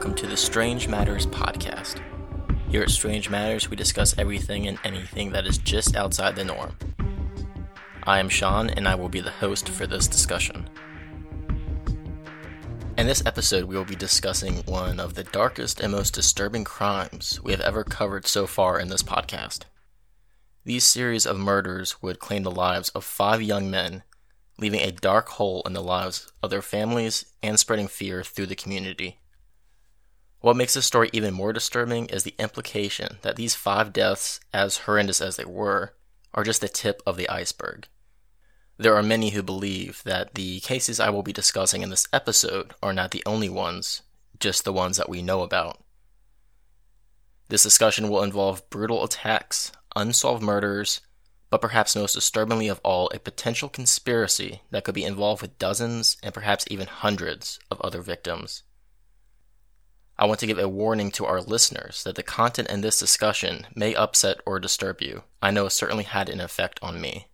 Welcome to the Strange Matters podcast. Here at Strange Matters, we discuss everything and anything that is just outside the norm. I am Sean, and I will be the host for this discussion. In this episode, we will be discussing one of the darkest and most disturbing crimes we have ever covered so far in this podcast. These series of murders would claim the lives of five young men leaving a dark hole in the lives of their families and spreading fear through the community. What makes this story even more disturbing is the implication that these five deaths, as horrendous as they were, are just the tip of the iceberg. There are many who believe that the cases I will be discussing in this episode are not the only ones, just the ones that we know about. This discussion will involve brutal attacks, unsolved murders, but perhaps most disturbingly of all, a potential conspiracy that could be involved with dozens and perhaps even hundreds of other victims. I want to give a warning to our listeners that the content in this discussion may upset or disturb you. I know it certainly had an effect on me.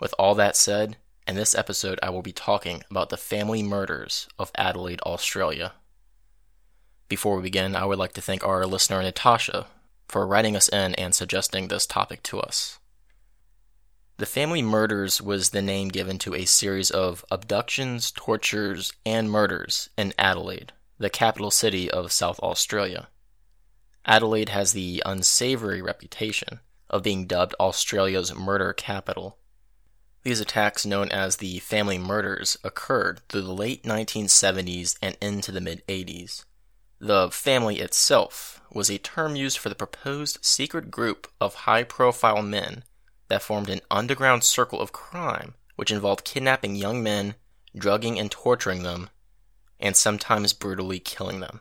With all that said, in this episode I will be talking about the family murders of Adelaide, Australia. Before we begin, I would like to thank our listener Natasha for writing us in and suggesting this topic to us. The Family Murders was the name given to a series of abductions, tortures, and murders in Adelaide, the capital city of South Australia. Adelaide has the unsavory reputation of being dubbed Australia's murder capital. These attacks, known as the family murders, occurred through the late 1970s and into the mid 80s. The family itself was a term used for the proposed secret group of high profile men that formed an underground circle of crime which involved kidnapping young men, drugging and torturing them, and sometimes brutally killing them.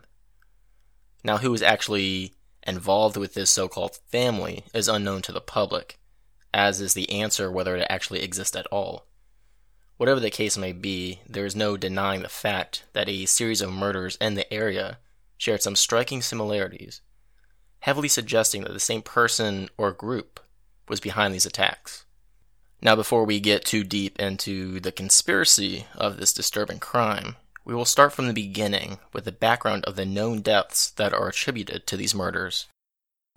Now, who was actually involved with this so called family is unknown to the public, as is the answer whether it actually exists at all. Whatever the case may be, there is no denying the fact that a series of murders in the area shared some striking similarities, heavily suggesting that the same person or group was behind these attacks. Now, before we get too deep into the conspiracy of this disturbing crime, we will start from the beginning with the background of the known deaths that are attributed to these murders.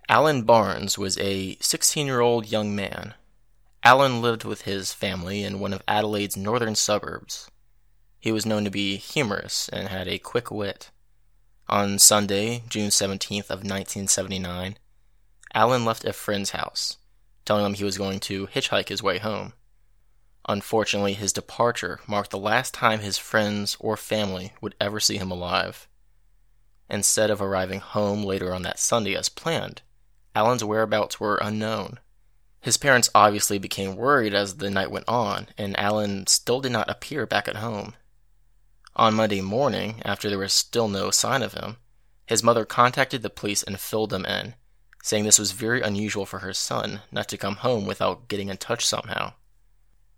Alan Barnes was a 16 year old young man. Alan lived with his family in one of Adelaide's northern suburbs. He was known to be humorous and had a quick wit. On Sunday, June 17th of 1979, Alan left a friend's house, telling him he was going to hitchhike his way home. Unfortunately, his departure marked the last time his friends or family would ever see him alive. Instead of arriving home later on that Sunday as planned, Alan's whereabouts were unknown. His parents obviously became worried as the night went on, and Alan still did not appear back at home. On Monday morning, after there was still no sign of him, his mother contacted the police and filled them in, saying this was very unusual for her son not to come home without getting in touch somehow.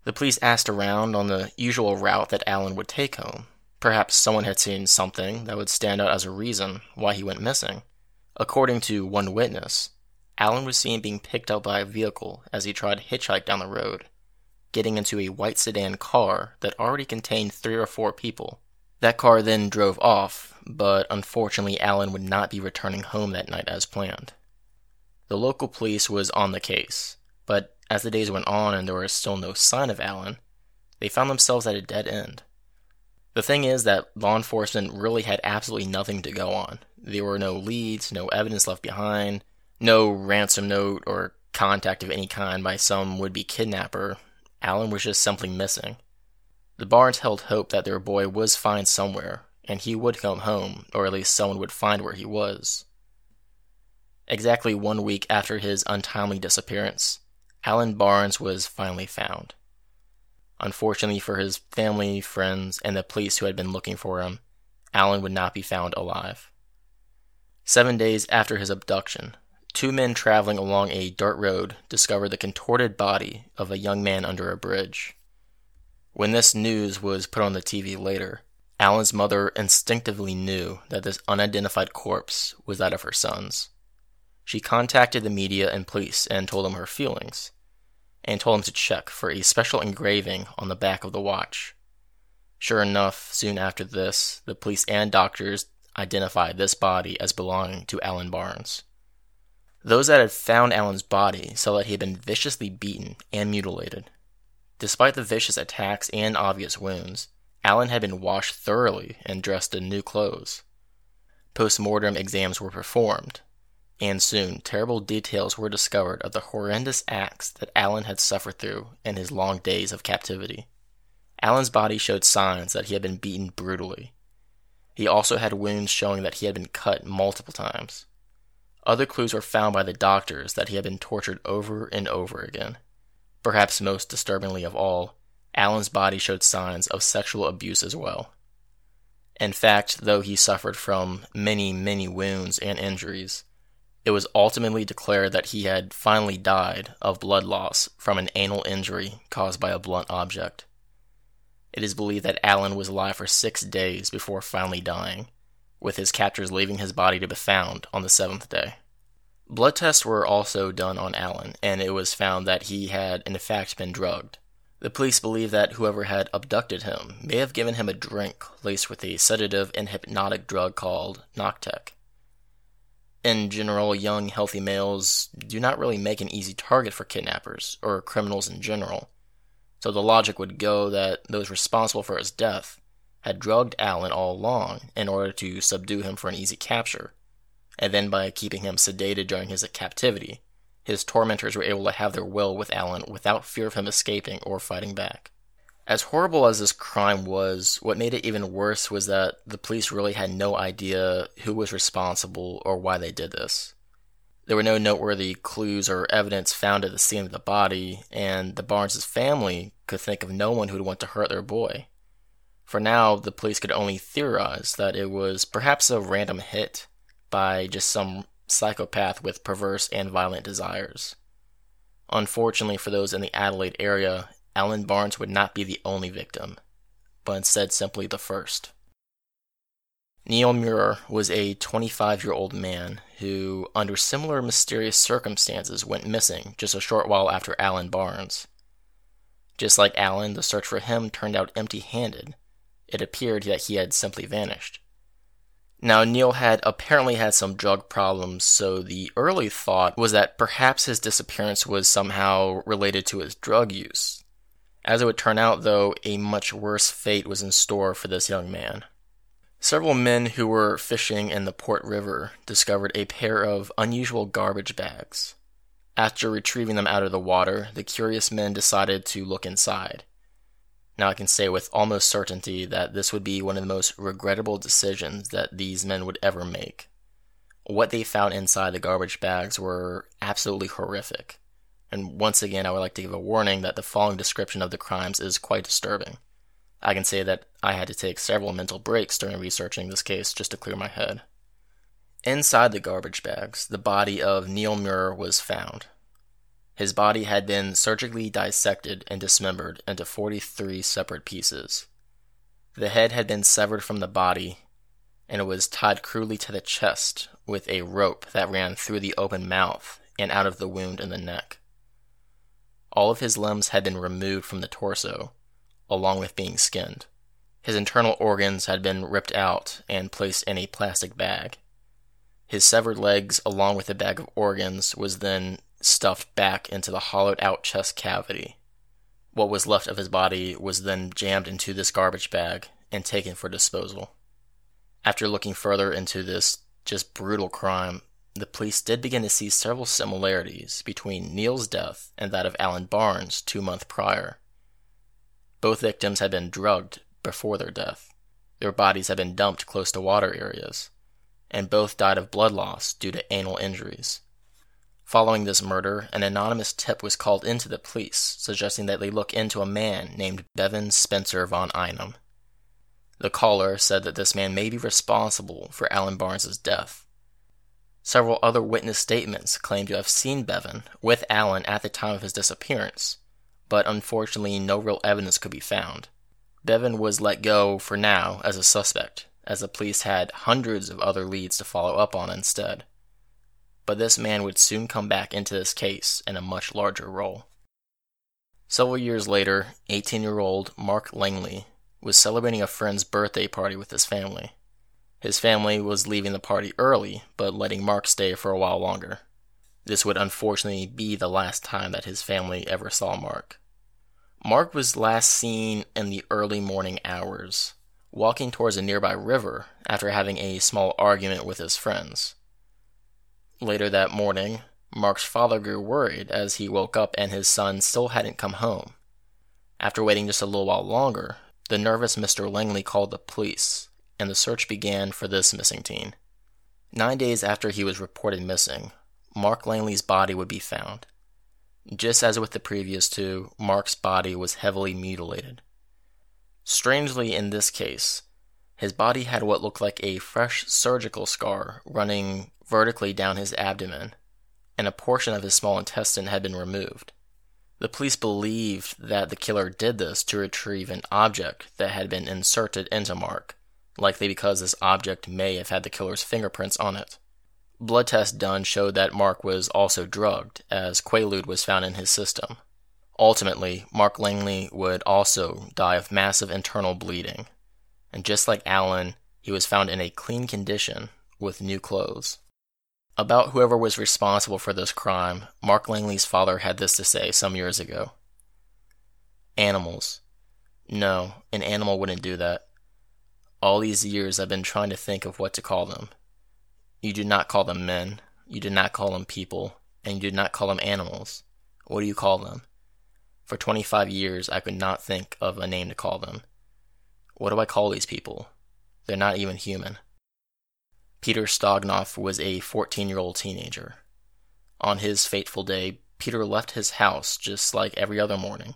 The police asked around on the usual route that Alan would take home. Perhaps someone had seen something that would stand out as a reason why he went missing. According to one witness, Alan was seen being picked up by a vehicle as he tried to hitchhike down the road, getting into a white sedan car that already contained three or four people. That car then drove off, but unfortunately, Alan would not be returning home that night as planned. The local police was on the case, but as the days went on and there was still no sign of Alan, they found themselves at a dead end. The thing is that law enforcement really had absolutely nothing to go on. There were no leads, no evidence left behind, no ransom note or contact of any kind by some would be kidnapper. Alan was just simply missing. The Barnes held hope that their boy was found somewhere, and he would come home, or at least someone would find where he was. Exactly one week after his untimely disappearance, Alan Barnes was finally found. Unfortunately for his family, friends, and the police who had been looking for him, Alan would not be found alive. Seven days after his abduction, two men traveling along a dirt road discovered the contorted body of a young man under a bridge. When this news was put on the TV later, Alan's mother instinctively knew that this unidentified corpse was that of her son's. She contacted the media and police and told them her feelings, and told him to check for a special engraving on the back of the watch. Sure enough, soon after this, the police and doctors identified this body as belonging to Alan Barnes. Those that had found Alan's body saw that he had been viciously beaten and mutilated. Despite the vicious attacks and obvious wounds, Alan had been washed thoroughly and dressed in new clothes. Post mortem exams were performed, and soon terrible details were discovered of the horrendous acts that Alan had suffered through in his long days of captivity. Alan's body showed signs that he had been beaten brutally. He also had wounds showing that he had been cut multiple times. Other clues were found by the doctors that he had been tortured over and over again. Perhaps most disturbingly of all, Alan's body showed signs of sexual abuse as well. In fact, though he suffered from many, many wounds and injuries, it was ultimately declared that he had finally died of blood loss from an anal injury caused by a blunt object. It is believed that Alan was alive for six days before finally dying, with his captors leaving his body to be found on the seventh day. Blood tests were also done on Alan, and it was found that he had in fact been drugged. The police believe that whoever had abducted him may have given him a drink laced with a sedative and hypnotic drug called Noctec. In general, young, healthy males do not really make an easy target for kidnappers, or criminals in general. So the logic would go that those responsible for his death had drugged Alan all along in order to subdue him for an easy capture, and then by keeping him sedated during his captivity, his tormentors were able to have their will with Alan without fear of him escaping or fighting back. As horrible as this crime was, what made it even worse was that the police really had no idea who was responsible or why they did this. There were no noteworthy clues or evidence found at the scene of the body, and the Barnes' family could think of no one who'd want to hurt their boy. For now, the police could only theorize that it was perhaps a random hit by just some psychopath with perverse and violent desires. Unfortunately for those in the Adelaide area, Alan Barnes would not be the only victim, but instead simply the first. Neil Muir was a 25 year old man who, under similar mysterious circumstances, went missing just a short while after Alan Barnes. Just like Alan, the search for him turned out empty handed. It appeared that he had simply vanished. Now, Neil had apparently had some drug problems, so the early thought was that perhaps his disappearance was somehow related to his drug use. As it would turn out, though, a much worse fate was in store for this young man. Several men who were fishing in the Port River discovered a pair of unusual garbage bags. After retrieving them out of the water, the curious men decided to look inside. Now I can say with almost certainty that this would be one of the most regrettable decisions that these men would ever make. What they found inside the garbage bags were absolutely horrific. And once again, I would like to give a warning that the following description of the crimes is quite disturbing. I can say that I had to take several mental breaks during researching this case just to clear my head. Inside the garbage bags, the body of Neil Muir was found. His body had been surgically dissected and dismembered into 43 separate pieces. The head had been severed from the body, and it was tied crudely to the chest with a rope that ran through the open mouth and out of the wound in the neck. All of his limbs had been removed from the torso, along with being skinned. His internal organs had been ripped out and placed in a plastic bag. His severed legs, along with the bag of organs, was then stuffed back into the hollowed out chest cavity. What was left of his body was then jammed into this garbage bag and taken for disposal. After looking further into this just brutal crime, the police did begin to see several similarities between Neil's death and that of Alan Barnes two months prior. Both victims had been drugged before their death. Their bodies had been dumped close to water areas, and both died of blood loss due to anal injuries. Following this murder, an anonymous tip was called into the police, suggesting that they look into a man named Bevan Spencer von Einem. The caller said that this man may be responsible for Alan Barnes's death. Several other witness statements claimed to have seen Bevan with Alan at the time of his disappearance, but unfortunately no real evidence could be found. Bevan was let go for now as a suspect, as the police had hundreds of other leads to follow up on instead but this man would soon come back into this case in a much larger role. Several years later, 18 year old Mark Langley was celebrating a friend's birthday party with his family. His family was leaving the party early, but letting Mark stay for a while longer. This would unfortunately be the last time that his family ever saw Mark. Mark was last seen in the early morning hours, walking towards a nearby river after having a small argument with his friends. Later that morning, Mark's father grew worried as he woke up and his son still hadn't come home. After waiting just a little while longer, the nervous Mr. Langley called the police, and the search began for this missing teen. Nine days after he was reported missing, Mark Langley's body would be found. Just as with the previous two, Mark's body was heavily mutilated. Strangely, in this case, his body had what looked like a fresh surgical scar running vertically down his abdomen, and a portion of his small intestine had been removed. The police believed that the killer did this to retrieve an object that had been inserted into Mark, likely because this object may have had the killer's fingerprints on it. Blood tests done showed that Mark was also drugged, as Quaalude was found in his system. Ultimately, Mark Langley would also die of massive internal bleeding. And just like Alan, he was found in a clean condition with new clothes. About whoever was responsible for this crime, Mark Langley's father had this to say some years ago Animals. No, an animal wouldn't do that. All these years I've been trying to think of what to call them. You do not call them men, you do not call them people, and you do not call them animals. What do you call them? For 25 years, I could not think of a name to call them. What do I call these people? They're not even human. Peter Stogneff was a 14 year old teenager. On his fateful day, Peter left his house just like every other morning,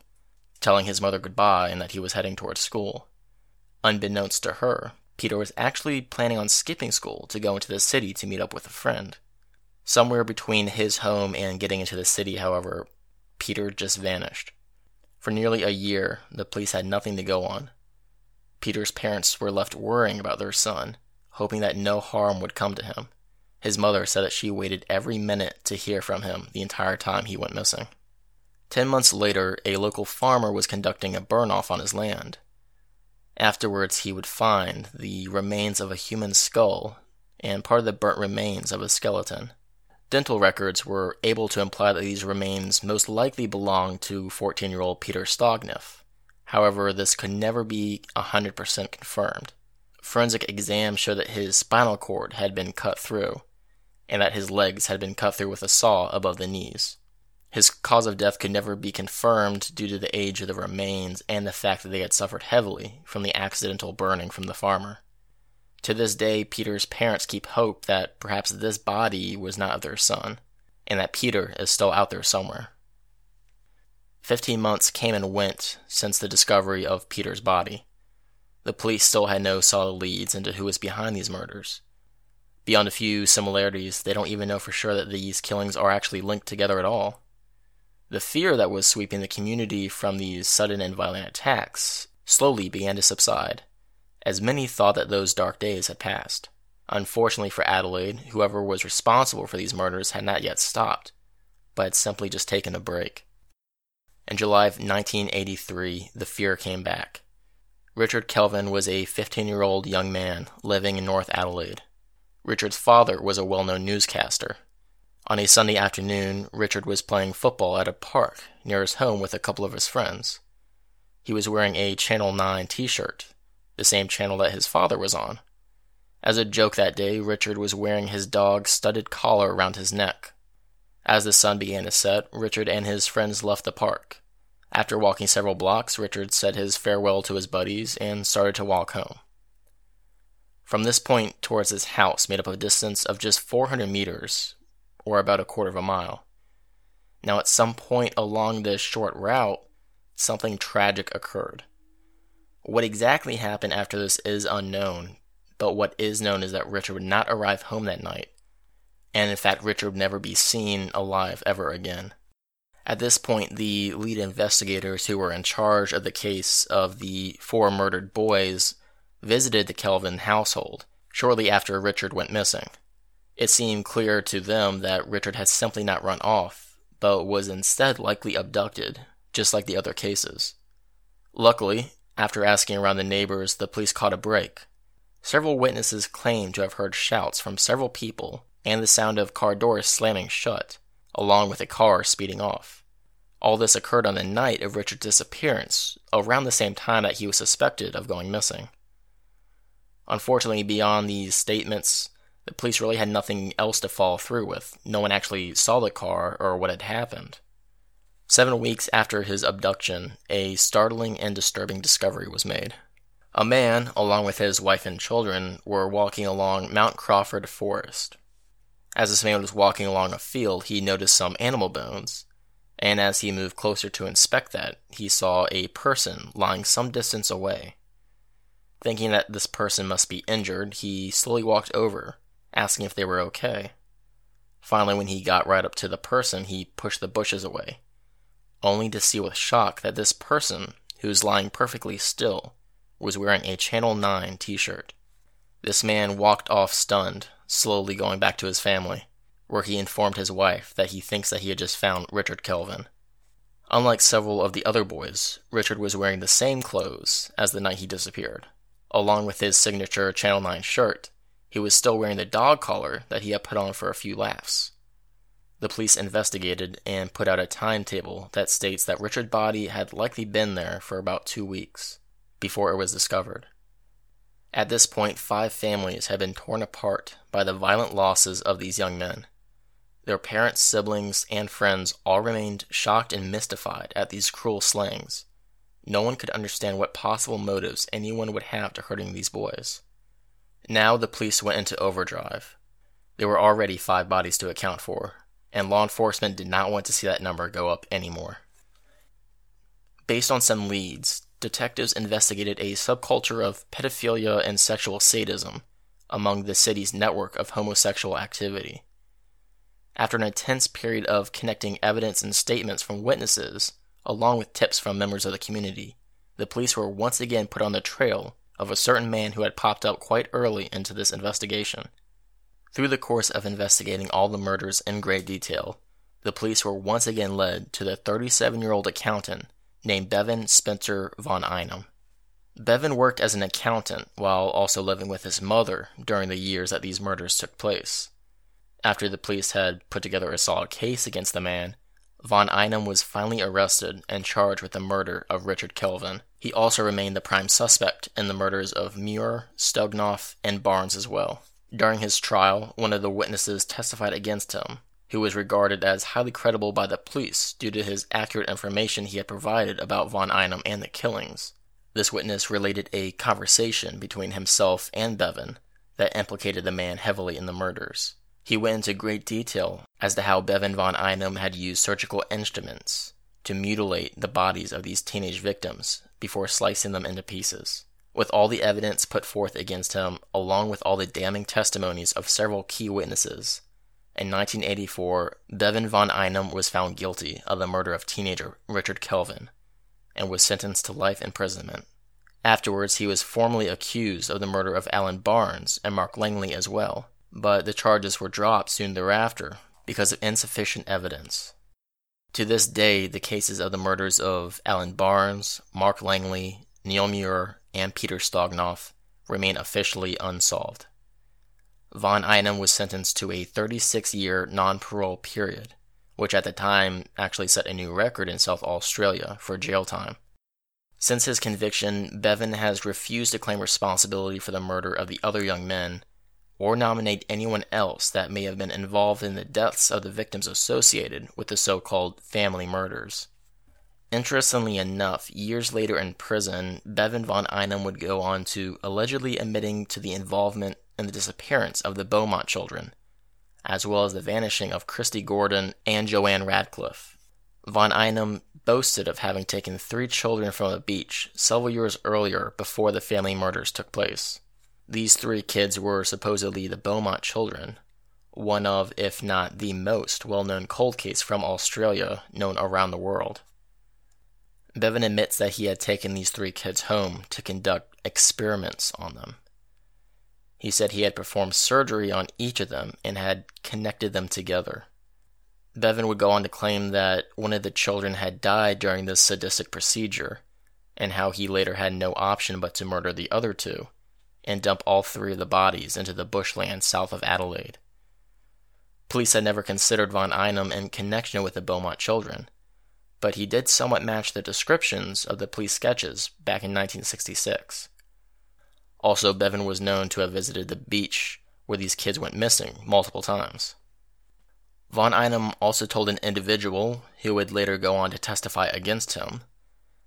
telling his mother goodbye and that he was heading towards school. Unbeknownst to her, Peter was actually planning on skipping school to go into the city to meet up with a friend. Somewhere between his home and getting into the city, however, Peter just vanished. For nearly a year, the police had nothing to go on. Peter's parents were left worrying about their son, hoping that no harm would come to him. His mother said that she waited every minute to hear from him the entire time he went missing. Ten months later, a local farmer was conducting a burn off on his land. Afterwards, he would find the remains of a human skull and part of the burnt remains of a skeleton. Dental records were able to imply that these remains most likely belonged to 14 year old Peter Stogneff. However, this could never be 100% confirmed. Forensic exams showed that his spinal cord had been cut through, and that his legs had been cut through with a saw above the knees. His cause of death could never be confirmed due to the age of the remains and the fact that they had suffered heavily from the accidental burning from the farmer. To this day, Peter's parents keep hope that perhaps this body was not their son, and that Peter is still out there somewhere. Fifteen months came and went since the discovery of Peter's body. The police still had no solid leads into who was behind these murders. Beyond a few similarities, they don't even know for sure that these killings are actually linked together at all. The fear that was sweeping the community from these sudden and violent attacks slowly began to subside, as many thought that those dark days had passed. Unfortunately for Adelaide, whoever was responsible for these murders had not yet stopped, but had simply just taken a break. In July of 1983, the fear came back. Richard Kelvin was a 15 year old young man living in North Adelaide. Richard's father was a well known newscaster, on a Sunday afternoon, Richard was playing football at a park near his home with a couple of his friends. He was wearing a Channel 9 t shirt, the same channel that his father was on. As a joke that day, Richard was wearing his dog's studded collar around his neck. As the sun began to set, Richard and his friends left the park. After walking several blocks, Richard said his farewell to his buddies and started to walk home. From this point towards his house made up a distance of just 400 meters, or about a quarter of a mile. Now, at some point along this short route, something tragic occurred. What exactly happened after this is unknown, but what is known is that Richard would not arrive home that night, and in fact, Richard would never be seen alive ever again. At this point, the lead investigators who were in charge of the case of the four murdered boys visited the Kelvin household shortly after Richard went missing. It seemed clear to them that Richard had simply not run off, but was instead likely abducted, just like the other cases. Luckily, After asking around the neighbors, the police caught a break. Several witnesses claimed to have heard shouts from several people and the sound of car doors slamming shut, along with a car speeding off. All this occurred on the night of Richard's disappearance, around the same time that he was suspected of going missing. Unfortunately, beyond these statements, the police really had nothing else to follow through with. No one actually saw the car or what had happened. Seven weeks after his abduction, a startling and disturbing discovery was made. A man, along with his wife and children, were walking along Mount Crawford Forest. As this man was walking along a field, he noticed some animal bones, and as he moved closer to inspect that, he saw a person lying some distance away. Thinking that this person must be injured, he slowly walked over, asking if they were okay. Finally, when he got right up to the person, he pushed the bushes away, only to see with shock that this person, who was lying perfectly still, was wearing a Channel 9 t shirt. This man walked off stunned, slowly going back to his family, where he informed his wife that he thinks that he had just found Richard Kelvin. Unlike several of the other boys, Richard was wearing the same clothes as the night he disappeared. Along with his signature Channel 9 shirt, he was still wearing the dog collar that he had put on for a few laughs. The police investigated and put out a timetable that states that Richard's body had likely been there for about two weeks before it was discovered. At this point, five families had been torn apart by the violent losses of these young men. Their parents, siblings, and friends all remained shocked and mystified at these cruel slayings. No one could understand what possible motives anyone would have to hurting these boys. Now the police went into overdrive. There were already five bodies to account for, and law enforcement did not want to see that number go up anymore. Based on some leads, detectives investigated a subculture of pedophilia and sexual sadism among the city's network of homosexual activity. After an intense period of connecting evidence and statements from witnesses, along with tips from members of the community, the police were once again put on the trail of a certain man who had popped up quite early into this investigation. Through the course of investigating all the murders in great detail, the police were once again led to the 37 year old accountant named Bevan Spencer von Einem. Bevan worked as an accountant while also living with his mother during the years that these murders took place. After the police had put together a solid case against the man, von Einem was finally arrested and charged with the murder of Richard Kelvin. He also remained the prime suspect in the murders of Muir, Stogneff, and Barnes as well. During his trial, one of the witnesses testified against him, who was regarded as highly credible by the police due to his accurate information he had provided about von Einem and the killings. This witness related a conversation between himself and Bevan that implicated the man heavily in the murders. He went into great detail as to how Bevan von Einem had used surgical instruments to mutilate the bodies of these teenage victims before slicing them into pieces. With all the evidence put forth against him, along with all the damning testimonies of several key witnesses, in 1984, Bevan von Einem was found guilty of the murder of teenager Richard Kelvin and was sentenced to life imprisonment. Afterwards, he was formally accused of the murder of Alan Barnes and Mark Langley as well, but the charges were dropped soon thereafter because of insufficient evidence. To this day, the cases of the murders of Alan Barnes, Mark Langley, Neil Muir, and Peter Stogneff remain officially unsolved. Von Einem was sentenced to a 36 year non parole period, which at the time actually set a new record in South Australia for jail time. Since his conviction, Bevan has refused to claim responsibility for the murder of the other young men or nominate anyone else that may have been involved in the deaths of the victims associated with the so called family murders. Interestingly enough, years later in prison, Bevan von Einem would go on to allegedly admitting to the involvement in the disappearance of the Beaumont children, as well as the vanishing of Christy Gordon and Joanne Ratcliffe. Von Einem boasted of having taken three children from a beach several years earlier before the family murders took place. These three kids were supposedly the Beaumont children, one of, if not the most well known cold case from Australia known around the world. Bevan admits that he had taken these three kids home to conduct experiments on them. He said he had performed surgery on each of them and had connected them together. Bevan would go on to claim that one of the children had died during this sadistic procedure, and how he later had no option but to murder the other two and dump all three of the bodies into the bushland south of Adelaide. Police had never considered von Einem in connection with the Beaumont children, but he did somewhat match the descriptions of the police sketches back in 1966. Also, Bevan was known to have visited the beach where these kids went missing multiple times. Von Einem also told an individual, who would later go on to testify against him,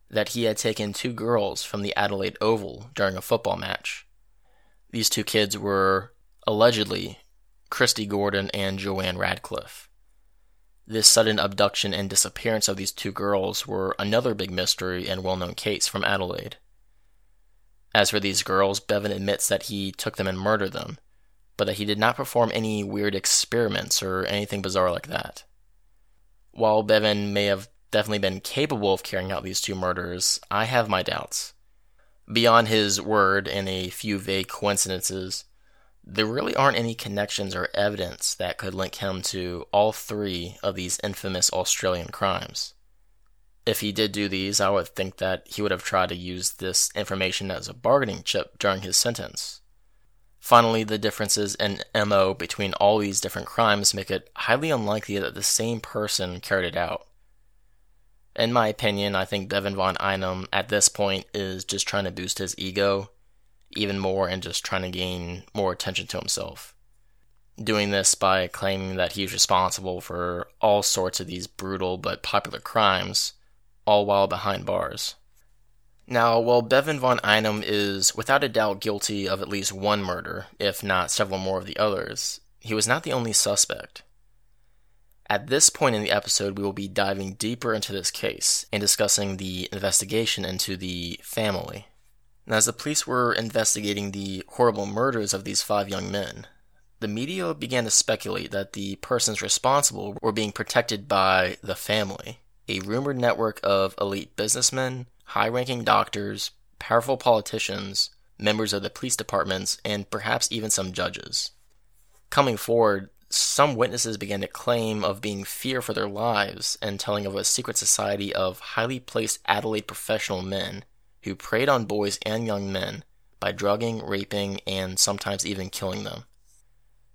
that he had taken two girls from the Adelaide Oval during a football match. These two kids were allegedly Christy Gordon and Joanne Ratcliffe. This sudden abduction and disappearance of these two girls were another big mystery and well known case from Adelaide. As for these girls, Bevan admits that he took them and murdered them, but that he did not perform any weird experiments or anything bizarre like that. While Bevan may have definitely been capable of carrying out these two murders, I have my doubts. Beyond his word and a few vague coincidences, there really aren't any connections or evidence that could link him to all three of these infamous Australian crimes. If he did do these, I would think that he would have tried to use this information as a bargaining chip during his sentence. Finally, the differences in MO between all these different crimes make it highly unlikely that the same person carried it out. In my opinion, I think Bevan von Einem at this point is just trying to boost his ego even more and just trying to gain more attention to himself. Doing this by claiming that he's responsible for all sorts of these brutal but popular crimes, all while behind bars. Now, while Bevan von Einem is without a doubt guilty of at least one murder, if not several more of the others, he was not the only suspect. At this point in the episode, we will be diving deeper into this case and discussing the investigation into the family. Now, as the police were investigating the horrible murders of these five young men, the media began to speculate that the persons responsible were being protected by the family, a rumored network of elite businessmen, high ranking doctors, powerful politicians, members of the police departments, and perhaps even some judges. Coming forward, some witnesses began to claim of being fear for their lives and telling of a secret society of highly placed Adelaide professional men who preyed on boys and young men by drugging, raping, and sometimes even killing them.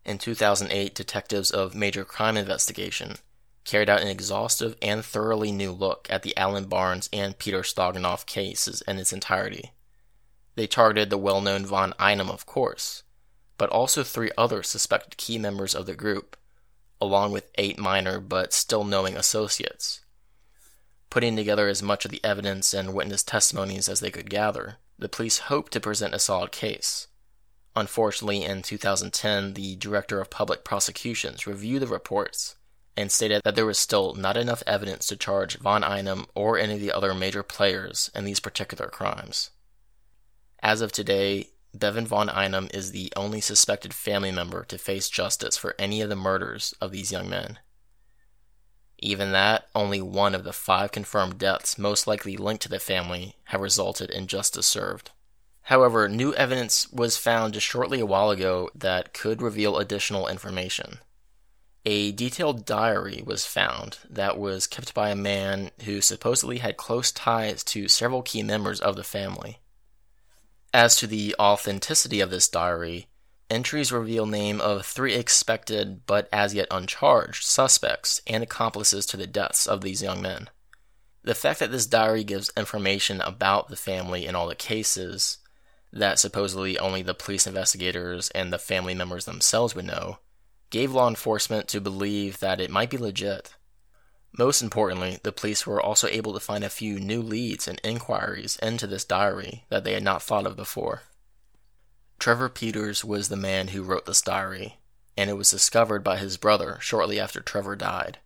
In 2008, detectives of Major Crime Investigation carried out an exhaustive and thoroughly new look at the Alan Barnes and Peter Stoganoff cases in its entirety. They targeted the well known von Einem, of course, but also three other suspected key members of the group, along with eight minor but still knowing associates. Putting together as much of the evidence and witness testimonies as they could gather, the police hoped to present a solid case. Unfortunately, in 2010, the Director of Public Prosecutions reviewed the reports and stated that there was still not enough evidence to charge von Einem or any of the other major players in these particular crimes. As of today, Bevan von Einem is the only suspected family member to face justice for any of the murders of these young men. Even that, only one of the five confirmed deaths most likely linked to the family have resulted in justice served. However, new evidence was found just shortly a while ago that could reveal additional information. A detailed diary was found that was kept by a man who supposedly had close ties to several key members of the family. As to the authenticity of this diary, entries reveal name of three expected but as yet uncharged suspects and accomplices to the deaths of these young men. The fact that this diary gives information about the family in all the cases that supposedly only the police investigators and the family members themselves would know gave law enforcement to believe that it might be legit. Most importantly, the police were also able to find a few new leads and inquiries into this diary that they had not thought of before. Trevor Peters was the man who wrote this diary, and it was discovered by his brother shortly after Trevor died.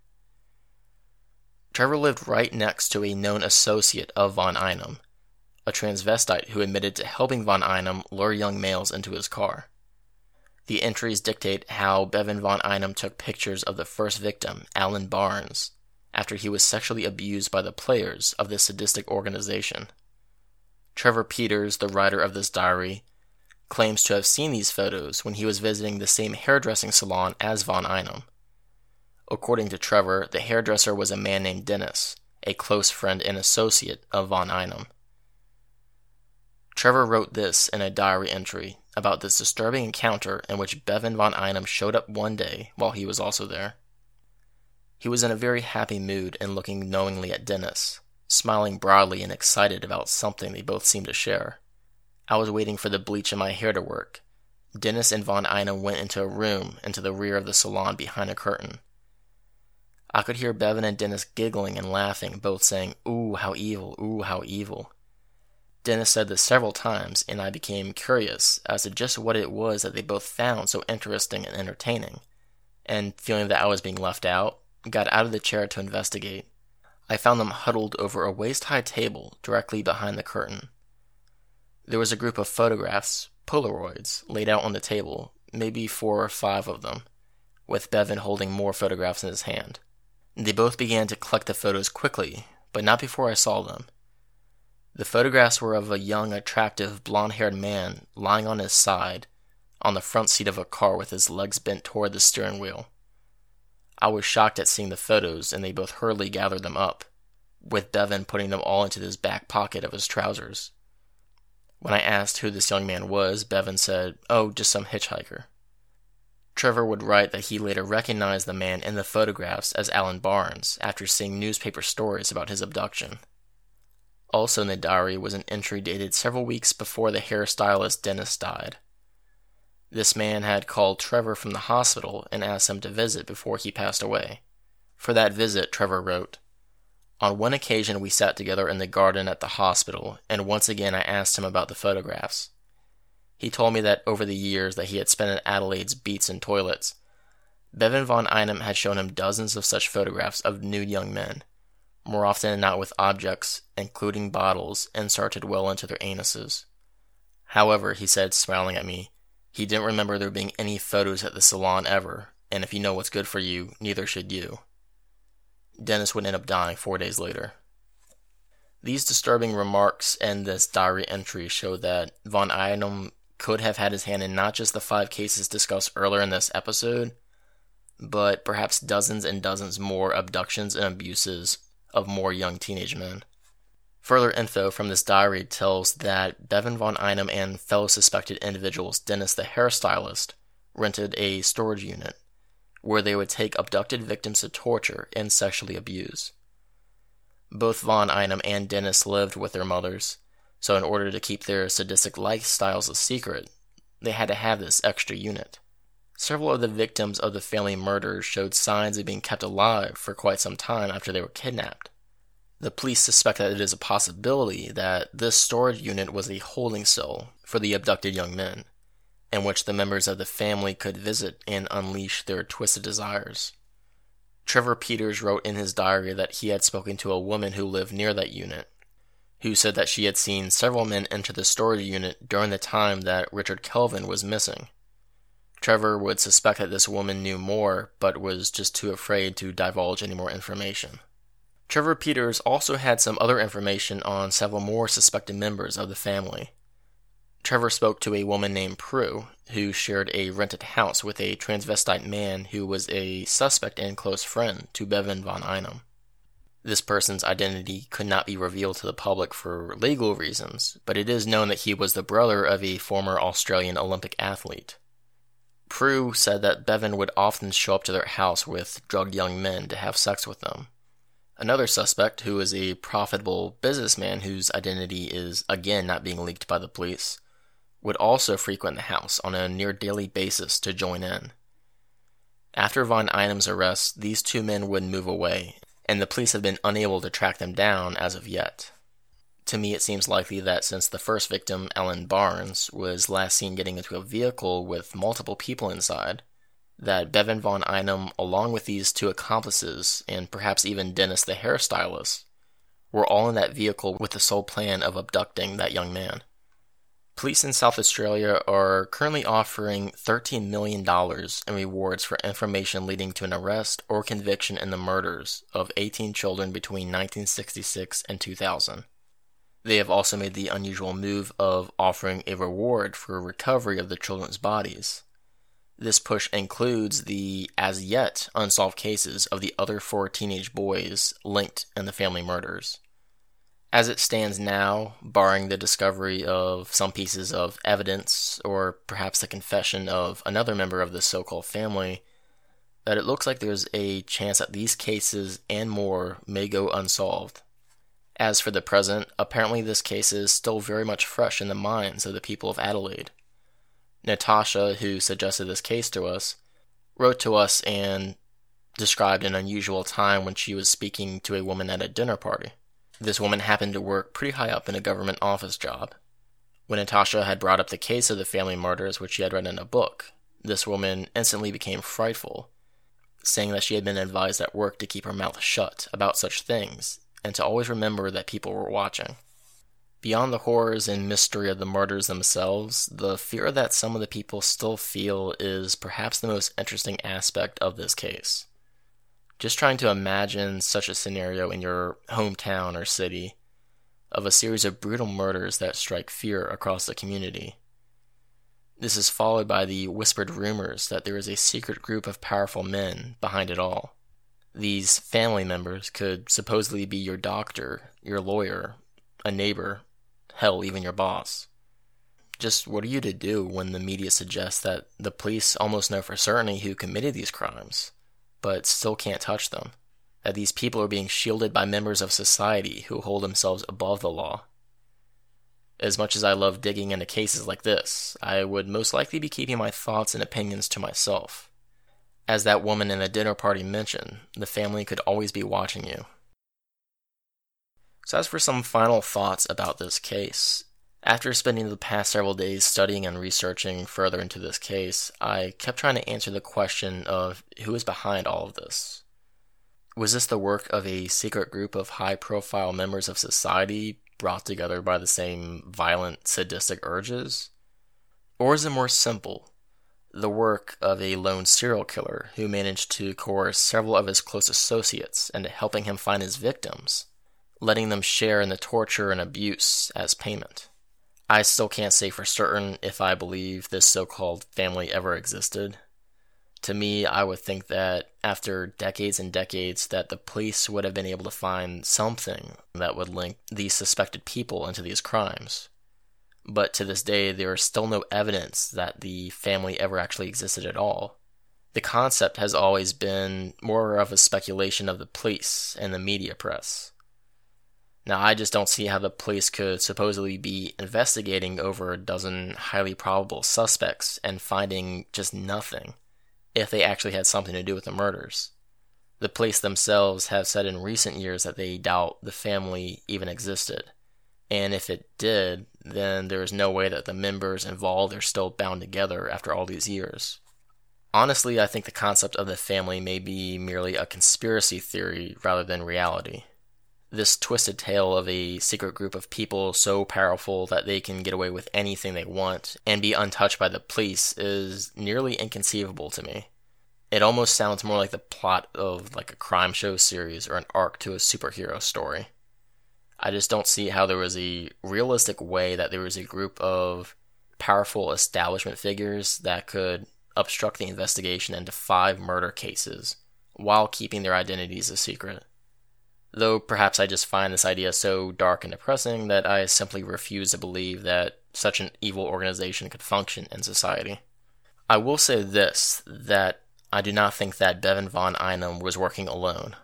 Trevor lived right next to a known associate of von Einem, a transvestite who admitted to helping von Einem lure young males into his car. The entries dictate how Bevan von Einem took pictures of the first victim, Alan Barnes, after he was sexually abused by the players of this sadistic organization. Trevor Peters, the writer of this diary, claims to have seen these photos when he was visiting the same hairdressing salon as von Einem. According to Trevor, the hairdresser was a man named Dennis, a close friend and associate of von Einem. Trevor wrote this in a diary entry about this disturbing encounter in which Bevan von Einem showed up one day while he was also there. He was in a very happy mood and looking knowingly at Dennis, smiling broadly and excited about something they both seemed to share. I was waiting for the bleach in my hair to work. Dennis and von Einem went into a room into the rear of the salon behind a curtain. I could hear Bevan and Dennis giggling and laughing, both saying, Ooh, how evil, ooh, how evil. Dennis said this several times, and I became curious as to just what it was that they both found so interesting and entertaining, and feeling that I was being left out, got out of the chair to investigate. I found them huddled over a waist high table directly behind the curtain. There was a group of photographs, Polaroids, laid out on the table, maybe four or five of them, with Bevan holding more photographs in his hand. They both began to collect the photos quickly, but not before I saw them. The photographs were of a young, attractive, blond haired man lying on his side on the front seat of a car with his legs bent toward the steering wheel. I was shocked at seeing the photos, and they both hurriedly gathered them up, with Bevan putting them all into his back pocket of his trousers. When I asked who this young man was, Bevan said, Oh, just some hitchhiker. Trevor would write that he later recognized the man in the photographs as Alan Barnes after seeing newspaper stories about his abduction. Also in the diary was an entry dated several weeks before the hairstylist Dennis died. This man had called Trevor from the hospital and asked him to visit before he passed away. For that visit, Trevor wrote, On one occasion we sat together in the garden at the hospital, and once again I asked him about the photographs. He told me that over the years that he had spent in Adelaide's Beats and Toilets, Bevan von Einem had shown him dozens of such photographs of nude young men more often than not with objects, including bottles, inserted well into their anuses. However, he said, smiling at me, he didn't remember there being any photos at the salon ever, and if you know what's good for you, neither should you. Dennis would end up dying four days later. These disturbing remarks and this diary entry show that von Einem could have had his hand in not just the five cases discussed earlier in this episode, but perhaps dozens and dozens more abductions and abuses of more young teenage men. Further info from this diary tells that Bevan von Einem and fellow suspected individuals, Dennis the hairstylist, rented a storage unit where they would take abducted victims to torture and sexually abuse. Both von Einem and Dennis lived with their mothers, so in order to keep their sadistic lifestyles a secret, they had to have this extra unit. Several of the victims of the family murders showed signs of being kept alive for quite some time after they were kidnapped. The police suspect that it is a possibility that this storage unit was a holding cell for the abducted young men, in which the members of the family could visit and unleash their twisted desires. Trevor Peters wrote in his diary that he had spoken to a woman who lived near that unit, who said that she had seen several men enter the storage unit during the time that Richard Kelvin was missing. Trevor would suspect that this woman knew more, but was just too afraid to divulge any more information. Trevor Peters also had some other information on several more suspected members of the family. Trevor spoke to a woman named Prue, who shared a rented house with a transvestite man who was a suspect and close friend to Bevan von Einem. This person's identity could not be revealed to the public for legal reasons, but it is known that he was the brother of a former Australian Olympic athlete. Prue said that Bevan would often show up to their house with drugged young men to have sex with them. Another suspect, who is a profitable businessman whose identity is again not being leaked by the police, would also frequent the house on a near daily basis to join in. After Von Einem's arrest, these two men would move away, and the police have been unable to track them down as of yet. To me, it seems likely that since the first victim, Alan Barnes, was last seen getting into a vehicle with multiple people inside, that Bevan von Einem, along with these two accomplices, and perhaps even Dennis the hairstylist, were all in that vehicle with the sole plan of abducting that young man. Police in South Australia are currently offering $13 million in rewards for information leading to an arrest or conviction in the murders of 18 children between 1966 and 2000. They have also made the unusual move of offering a reward for recovery of the children's bodies. This push includes the as yet unsolved cases of the other four teenage boys linked in the family murders. As it stands now, barring the discovery of some pieces of evidence or perhaps the confession of another member of the so called family, that it looks like there's a chance that these cases and more may go unsolved. As for the present, apparently this case is still very much fresh in the minds of the people of Adelaide. Natasha, who suggested this case to us, wrote to us and described an unusual time when she was speaking to a woman at a dinner party. This woman happened to work pretty high up in a government office job. When Natasha had brought up the case of the family murders which she had read in a book, this woman instantly became frightful, saying that she had been advised at work to keep her mouth shut about such things and to always remember that people were watching. Beyond the horrors and mystery of the murders themselves, the fear that some of the people still feel is perhaps the most interesting aspect of this case. Just trying to imagine such a scenario in your hometown or city of a series of brutal murders that strike fear across the community. This is followed by the whispered rumors that there is a secret group of powerful men behind it all. These family members could supposedly be your doctor, your lawyer, a neighbor, hell, even your boss. Just what are you to do when the media suggests that the police almost know for certainty who committed these crimes, but still can't touch them? That these people are being shielded by members of society who hold themselves above the law? As much as I love digging into cases like this, I would most likely be keeping my thoughts and opinions to myself. As that woman in the dinner party mentioned, the family could always be watching you. So, as for some final thoughts about this case, after spending the past several days studying and researching further into this case, I kept trying to answer the question of who is behind all of this. Was this the work of a secret group of high profile members of society brought together by the same violent, sadistic urges? Or is it more simple the work of a lone serial killer who managed to coerce several of his close associates into helping him find his victims, letting them share in the torture and abuse as payment. I still can't say for certain if I believe this so called family ever existed. To me, I would think that after decades and decades that the police would have been able to find something that would link these suspected people into these crimes but to this day, there is still no evidence that the family ever actually existed at all. The concept has always been more of a speculation of the police and the media press. Now, I just don't see how the police could supposedly be investigating over a dozen highly probable suspects and finding just nothing if they actually had something to do with the murders. The police themselves have said in recent years that they doubt the family even existed. And if it did, then there is no way that the members involved are still bound together after all these years. Honestly, I think the concept of the family may be merely a conspiracy theory rather than reality. This twisted tale of a secret group of people so powerful that they can get away with anything they want and be untouched by the police is nearly inconceivable to me. It almost sounds more like the plot of like a crime show series or an arc to a superhero story. I just don't see how there was a realistic way that there was a group of powerful establishment figures that could obstruct the investigation into five murder cases while keeping their identities a secret. Though perhaps I just find this idea so dark and depressing that I simply refuse to believe that such an evil organization could function in society. I will say this that I do not think that Bevan von Einem was working alone.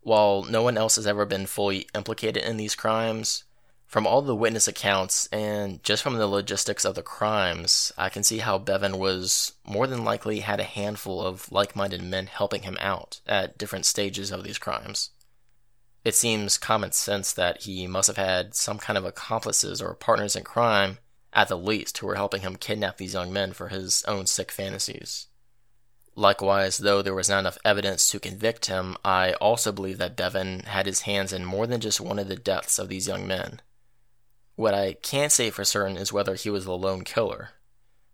While no one else has ever been fully implicated in these crimes, from all the witness accounts and just from the logistics of the crimes, I can see how Bevan was more than likely had a handful of like minded men helping him out at different stages of these crimes. It seems common sense that he must have had some kind of accomplices or partners in crime, at the least, who were helping him kidnap these young men for his own sick fantasies. Likewise, though there was not enough evidence to convict him, I also believe that Bevan had his hands in more than just one of the deaths of these young men. What I can't say for certain is whether he was the lone killer,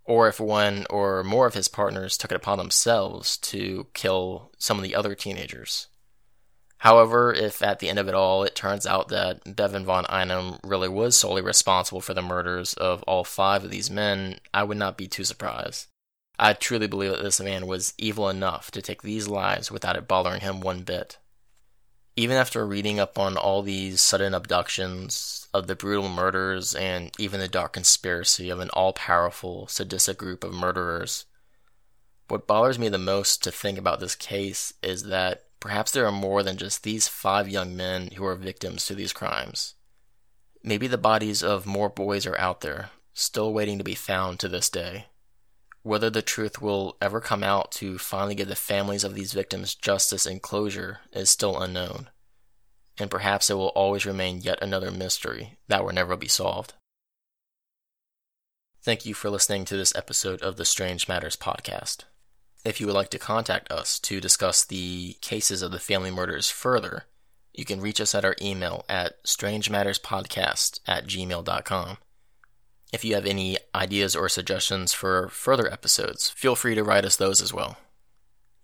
or if one or more of his partners took it upon themselves to kill some of the other teenagers. However, if at the end of it all it turns out that Bevan von Einem really was solely responsible for the murders of all five of these men, I would not be too surprised. I truly believe that this man was evil enough to take these lives without it bothering him one bit. Even after reading up on all these sudden abductions, of the brutal murders, and even the dark conspiracy of an all powerful, sadistic group of murderers, what bothers me the most to think about this case is that perhaps there are more than just these five young men who are victims to these crimes. Maybe the bodies of more boys are out there, still waiting to be found to this day. Whether the truth will ever come out to finally give the families of these victims justice and closure is still unknown, and perhaps it will always remain yet another mystery that will never be solved. Thank you for listening to this episode of the Strange Matters podcast. If you would like to contact us to discuss the cases of the family murders further, you can reach us at our email at strangematterspodcast at gmail.com. If you have any ideas or suggestions for further episodes, feel free to write us those as well.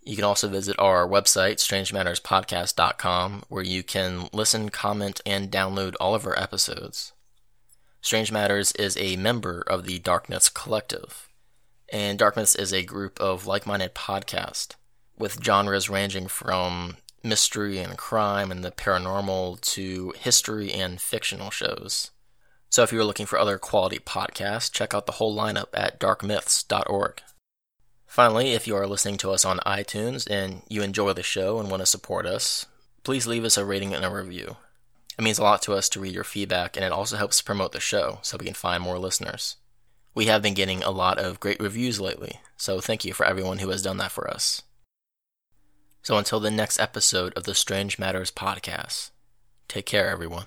You can also visit our website, strangematterspodcast.com, where you can listen, comment, and download all of our episodes. Strange Matters is a member of the Dark Myths Collective, and Dark Myths is a group of like minded podcasts with genres ranging from mystery and crime and the paranormal to history and fictional shows. So if you're looking for other quality podcasts, check out the whole lineup at darkmyths.org. Finally, if you are listening to us on iTunes and you enjoy the show and want to support us, please leave us a rating and a review. It means a lot to us to read your feedback, and it also helps promote the show so we can find more listeners. We have been getting a lot of great reviews lately, so thank you for everyone who has done that for us. So until the next episode of the Strange Matters podcast, take care, everyone.